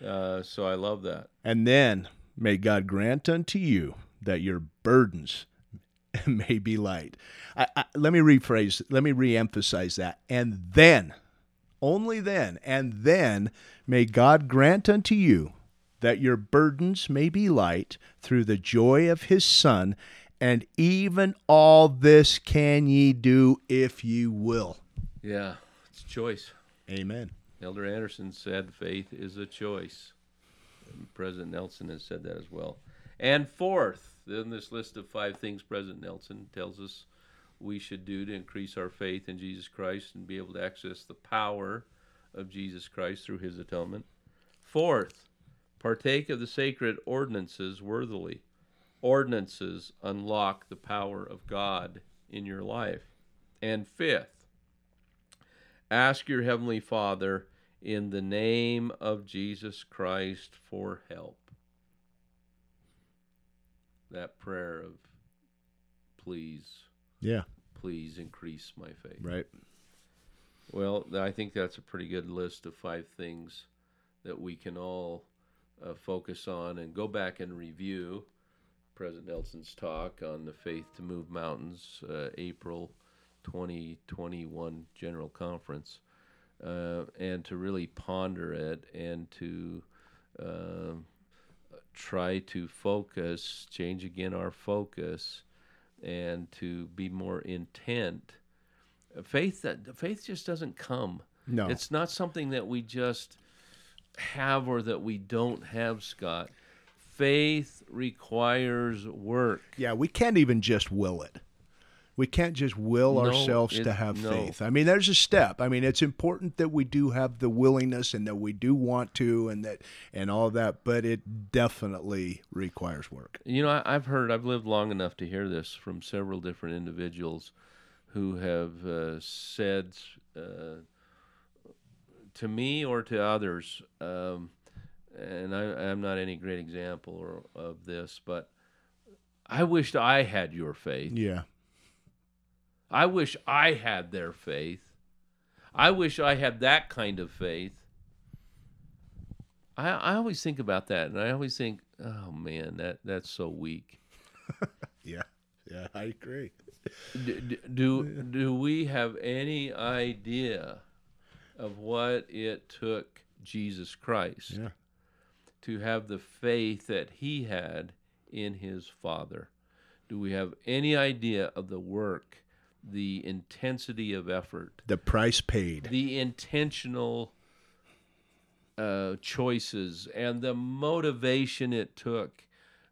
Uh, so I love that. And then may God grant unto you that your burdens may be light. I, I, let me rephrase, let me reemphasize that. And then, only then, and then may God grant unto you that your burdens may be light through the joy of his Son. And even all this can ye do if you will. Yeah, it's a choice. Amen. Elder Anderson said faith is a choice. President Nelson has said that as well. And fourth, in this list of five things President Nelson tells us we should do to increase our faith in Jesus Christ and be able to access the power of Jesus Christ through his atonement. Fourth, partake of the sacred ordinances worthily. Ordinances unlock the power of God in your life. And fifth, ask your Heavenly Father in the name of Jesus Christ for help. That prayer of please, Yeah, please increase my faith. right. Well, I think that's a pretty good list of five things that we can all uh, focus on and go back and review President Nelson's talk on the Faith to Move Mountains, uh, April 2021 General Conference, uh, and to really ponder it and to uh, try to focus, change again our focus, and to be more intent. Faith uh, that faith just doesn't come. No. It's not something that we just have or that we don't have, Scott. Faith requires work. Yeah, we can't even just will it. We can't just will No, ourselves it- to have no. faith. I mean, there's a step. I mean, it's important that we do have the willingness and that we do want to and that and all that, but it definitely requires work. You know, I, I've heard, I've lived long enough to hear this from several different individuals who have uh, said uh, to me or to others, um, and I, I'm not any great example or, of this, but I wished I had your faith. Yeah. I wish I had their faith. I wish I had that kind of faith. I I always think about that, and I always think, oh man, that that's so weak. Yeah. Yeah, I agree. D- d- do do we have any idea of what it took Jesus Christ Yeah. to have the faith that he had in his Father? Do we have any idea of the work, the intensity of effort, The price paid. the intentional uh, choices, and the motivation it took?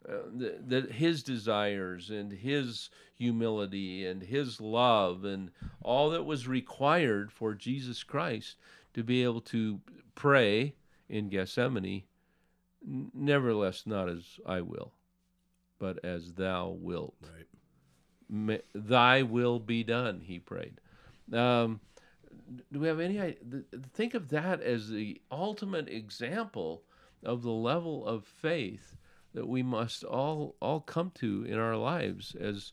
Uh, the, the, his desires and his humility and his love and all that was required for Jesus Christ to be able to pray in Gethsemane, nevertheless not as I will, but as thou wilt. Right. Thy will be done, he prayed. Um, do we have any think of that as the ultimate example of the level of faith that we must all all come to in our lives as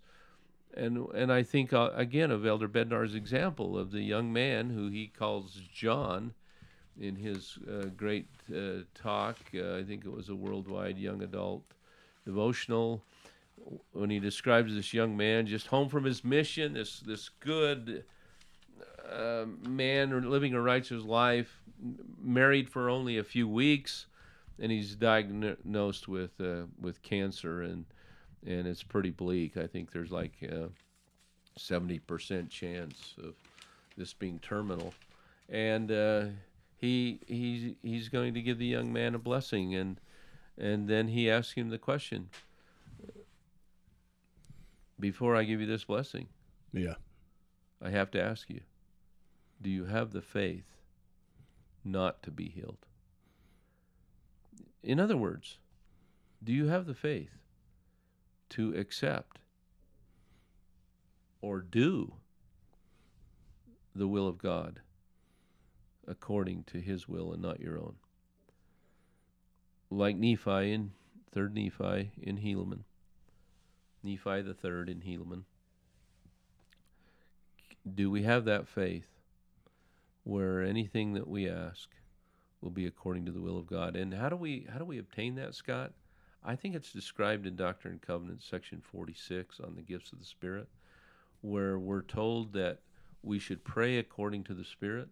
and and I think uh, again of Elder Bednar's example of the young man who he calls John in his uh, great uh, talk. Uh, I think it was a worldwide young adult devotional when he describes this young man just home from his mission, this this good uh, man living a righteous life, married for only a few weeks, and he's diagnosed with uh, with cancer, and and it's pretty bleak. I think there's like a seventy percent chance of this being terminal, and uh, he he's he's going to give the young man a blessing, and and then he asks him the question. Before I give you this blessing, Yeah. I have to ask you do you have the faith not to be healed? In other words, do you have the faith to accept or do the will of God according to his will and not your own? Like Nephi in 3rd Nephi in Helaman. Nephi the third in Helaman do we have that faith where anything that we ask will be according to the will of God? And how do we how do we obtain that, Scott? I think it's described in Doctrine and Covenants, section 46 on the gifts of the Spirit, where we're told that we should pray according to the Spirit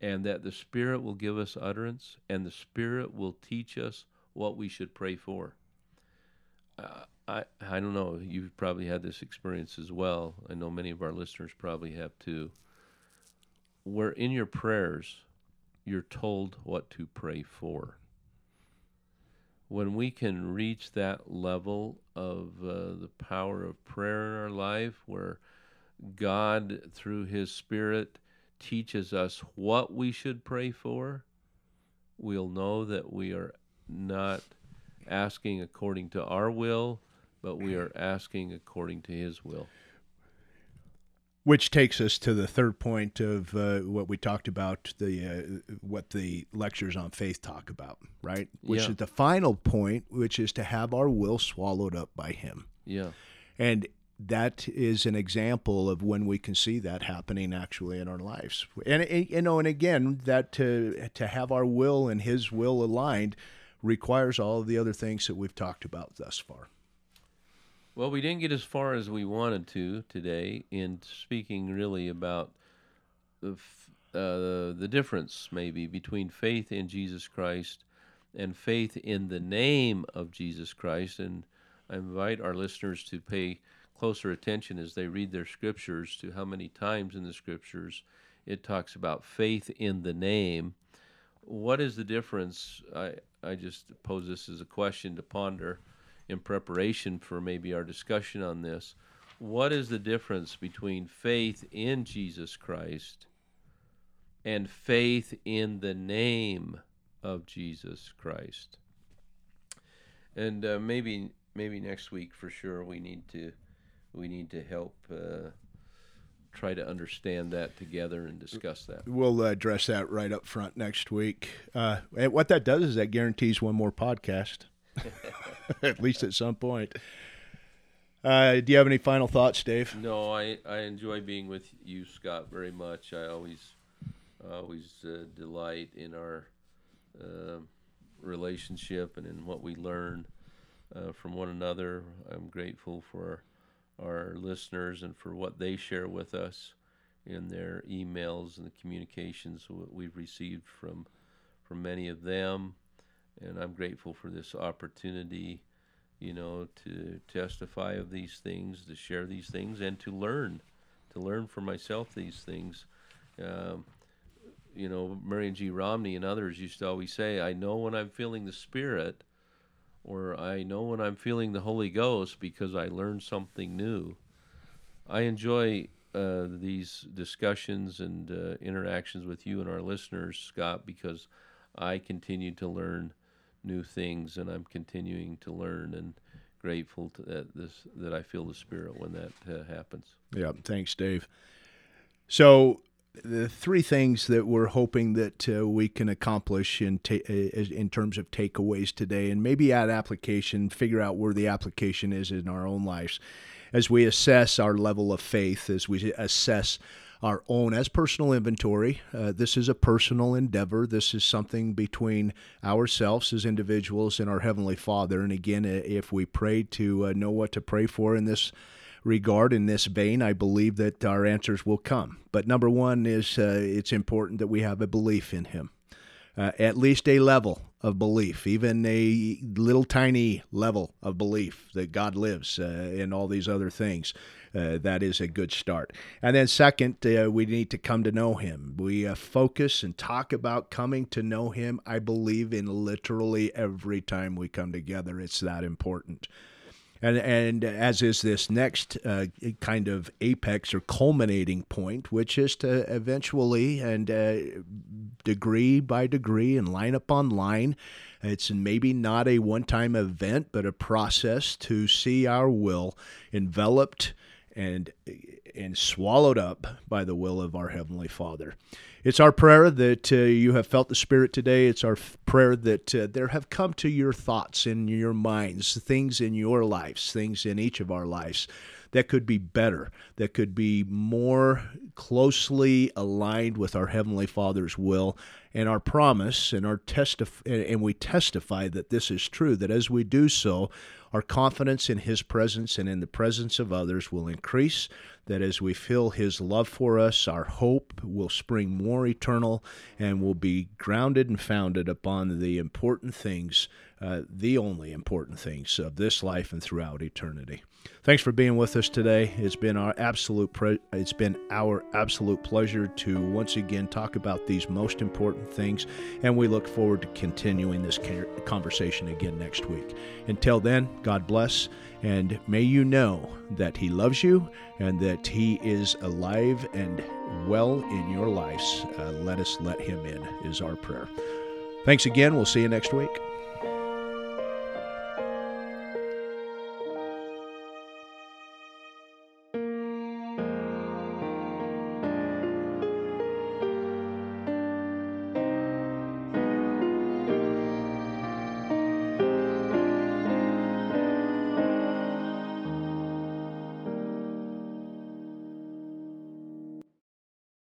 and that the Spirit will give us utterance and the Spirit will teach us what we should pray for. Uh, I, I don't know. You've probably had this experience as well. I know many of our listeners probably have too. Where in your prayers, you're told what to pray for. When we can reach that level of uh, the power of prayer in our life, where God, through His Spirit, teaches us what we should pray for, we'll know that we are not asking according to our will, but we are asking according to His will. Which takes us to the third point of uh, what we talked about the uh, what the lectures on faith talk about, right? Which Yeah. is the final point, which is to have our will swallowed up by Him. Yeah. And that is an example of when we can see that happening actually in our lives. And you know, and again, that to to have our will and His will aligned requires all of the other things that we've talked about thus far. Well, we didn't get as far as we wanted to today in speaking really about the uh, the difference maybe between faith in Jesus Christ and faith in the name of Jesus Christ. And I invite our listeners to pay closer attention as they read their scriptures to how many times in the scriptures it talks about faith in the name. What is the difference? I, I just pose this as a question to ponder in preparation for maybe our discussion on this. What is the difference between faith in Jesus Christ and faith in the name of Jesus Christ? And uh, maybe maybe next week for sure we need to we need to help uh, try to understand that together and discuss that. We'll address that right up front next week. Uh, and what that does is that guarantees one more podcast, at least at some point. Uh, do you have any final thoughts, Dave? No, I, I enjoy being with you, Scott, very much. I always always uh, delight in our uh, relationship and in what we learn uh, from one another. I'm grateful for our listeners and for what they share with us in their emails and the communications we've received from from many of them and I'm grateful for this opportunity you know to testify of these things to share these things and to learn to learn for myself these things um, you know Marion G. Romney and others used to always say I know when I'm feeling the spirit or I know when I'm feeling the Holy Ghost because I learned something new. I enjoy uh, these discussions and uh, interactions with you and our listeners, Scott, because I continue to learn new things and I'm continuing to learn and grateful to that this that I feel the Spirit when that uh, happens. Yeah, thanks, Dave. So the three things that we're hoping that uh, we can accomplish in ta- uh, in terms of takeaways today, and maybe add application, figure out where the application is in our own lives, as we assess our level of faith, as we assess our own as personal inventory. Uh, this is a personal endeavor. This is something between ourselves as individuals and our Heavenly Father. And again, if we pray to uh, know what to pray for in this regard in this vein, I believe that our answers will come. But number one is uh, it's important that we have a belief in Him, uh, at least a level of belief, even a little tiny level of belief that God lives uh, in all these other things. Uh, that is a good start. And then, second, uh, we need to come to know Him. We uh, focus and talk about coming to know Him, I believe, in literally every time we come together. It's that important and and as is this next uh, kind of apex or culminating point, which is to eventually and uh, degree by degree and line upon line. It's maybe not a one-time event, but a process to see our will enveloped and and swallowed up by the will of our heavenly Father. It's our prayer that uh, you have felt the Spirit today. It's our f- prayer that uh, there have come to your thoughts in your minds, things in your lives, things in each of our lives that could be better, that could be more closely aligned with our Heavenly Father's will and our promise and our testif- and we testify that this is true, that as we do so, our confidence in His presence and in the presence of others will increase. That as we feel His love for us, our hope will spring more eternal and will be grounded and founded upon the important things, uh, the only important things of this life and throughout eternity. Thanks for being with us today. It's been our absolute pre- it's been our absolute pleasure to once again talk about these most important things, and we look forward to continuing this conversation again next week. Until then, God bless, and may you know that He loves you and that He is alive and well in your lives. Uh, let us let Him in, is our prayer. Thanks again. We'll see you next week.